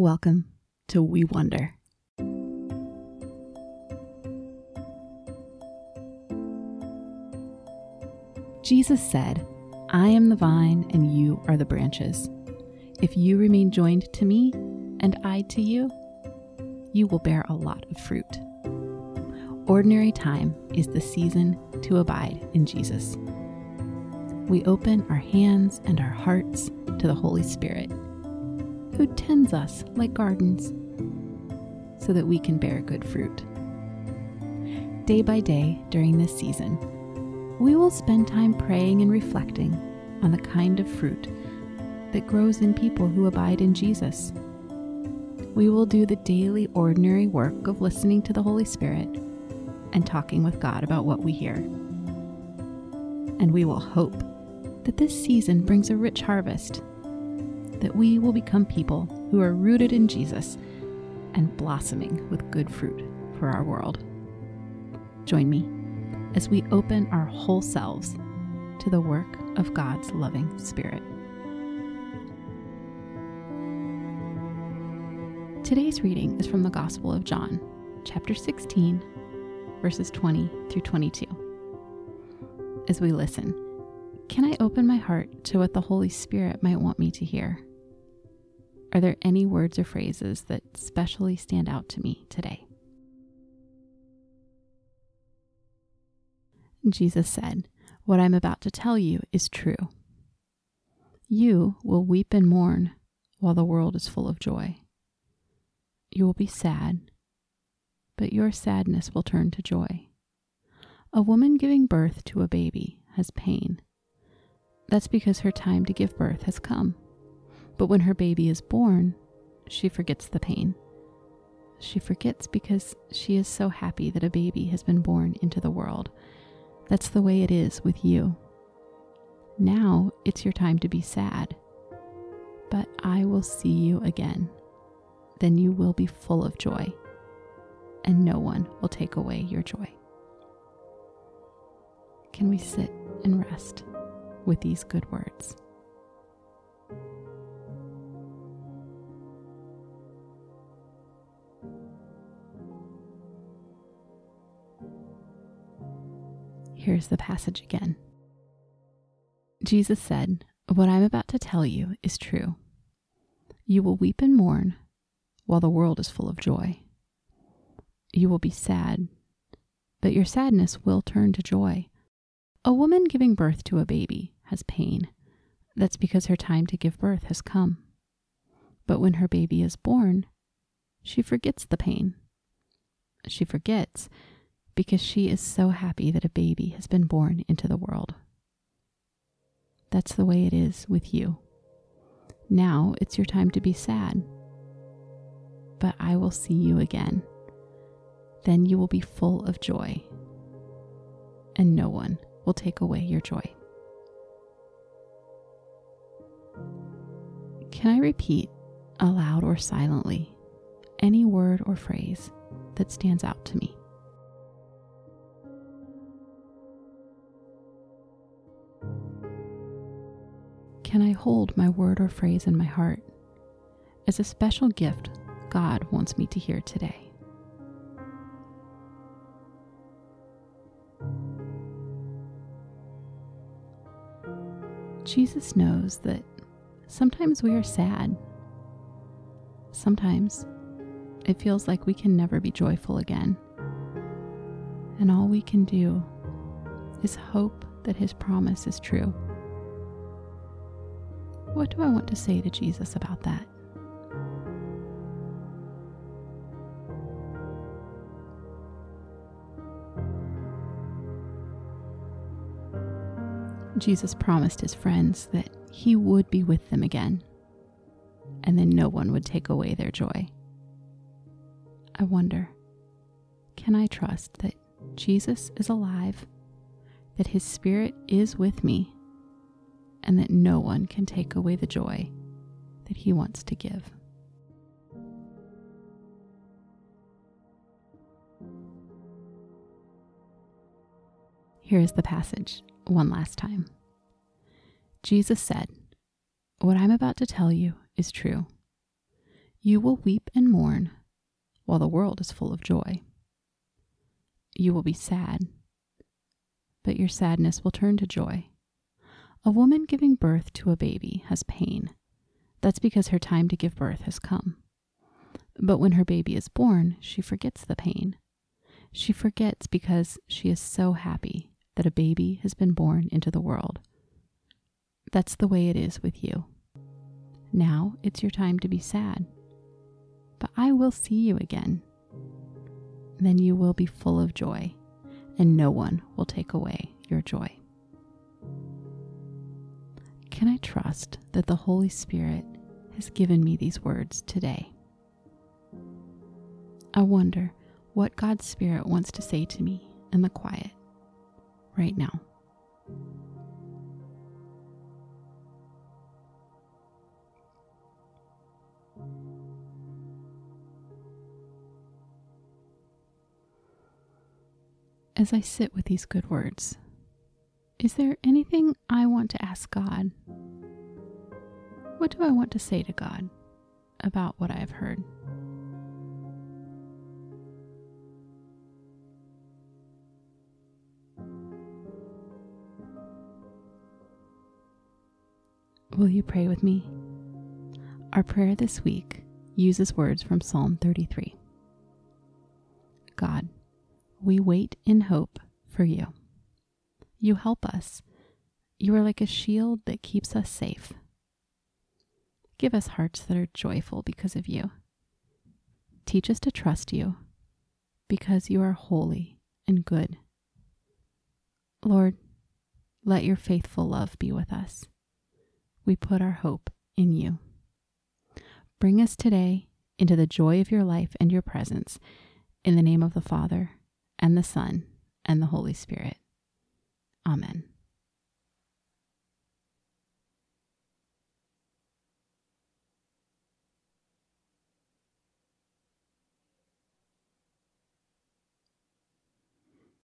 Welcome to We Wonder. Jesus said, I am the vine and you are the branches. If you remain joined to me and I to you, you will bear a lot of fruit. Ordinary time is the season to abide in Jesus. We open our hands and our hearts to the Holy Spirit, who tends us like gardens so that we can bear good fruit. Day by day during this season, we will spend time praying and reflecting on the kind of fruit that grows in people who abide in Jesus. We will do the daily, ordinary work of listening to the Holy Spirit and talking with God about what we hear. And we will hope that this season brings a rich harvest, that we will become people who are rooted in Jesus and blossoming with good fruit for our world. Join me as we open our whole selves to the work of God's loving Spirit. Today's reading is from the Gospel of John, chapter 16, verses 20 through 22. As we listen, can I open my heart to what the Holy Spirit might want me to hear? Are there any words or phrases that specially stand out to me today? Jesus said, What I'm about to tell you is true. You will weep and mourn while the world is full of joy. You will be sad, but your sadness will turn to joy. A woman giving birth to a baby has pain. That's because her time to give birth has come. But when her baby is born, she forgets the pain. She forgets because she is so happy that a baby has been born into the world that's the way it is with you. Now it's your time to be sad. But I will see you again. Then you will be full of joy, and no one will take away your joy. Can we sit and rest with these good words? Here's the passage again. Jesus said, What I'm about to tell you is true. You will weep and mourn while the world is full of joy. You will be sad, but your sadness will turn to joy. A woman giving birth to a baby has pain. That's because her time to give birth has come. But when her baby is born, she forgets the pain. She forgets because she is so happy that a baby has been born into the world. That's the way it is with you. Now it's your time to be sad. But I will see you again. Then you will be full of joy, and no one will take away your joy. Can I repeat, aloud or silently, any word or phrase that stands out to me? Can I hold my word or phrase in my heart as a special gift God wants me to hear today? Jesus knows that sometimes we are sad. Sometimes it feels like we can never be joyful again. And all we can do is hope that His promise is true. What do I want to say to Jesus about that? Jesus promised his friends that he would be with them again, and then no one would take away their joy. I wonder, can I trust that Jesus is alive, that his spirit is with me, and that no one can take away the joy that He wants to give. Here is the passage one last time. Jesus said, What I'm about to tell you is true. You will weep and mourn while the world is full of joy. You will be sad, but your sadness will turn to joy. A woman giving birth to a baby has pain. That's because her time to give birth has come. But when her baby is born, she forgets the pain. She forgets because she is so happy that a baby has been born into the world. That's the way it is with you. Now it's your time to be sad. But I will see you again. Then you will be full of joy, and no one will take away your joy. Can I trust that the Holy Spirit has given me these words today? I wonder what God's Spirit wants to say to me in the quiet right now. As I sit with these good words, is there anything I want to ask God? What do I want to say to God about what I have heard? Will you pray with me? Our prayer this week uses words from Psalm 33. God, we wait in hope for you. You help us. You are like a shield that keeps us safe. Give us hearts that are joyful because of you. Teach us to trust you because you are holy and good. Lord, let your faithful love be with us we put our hope in you. Bring us today into the joy of your life and your presence in the name of the Father, and the Son, and the Holy Spirit. Amen.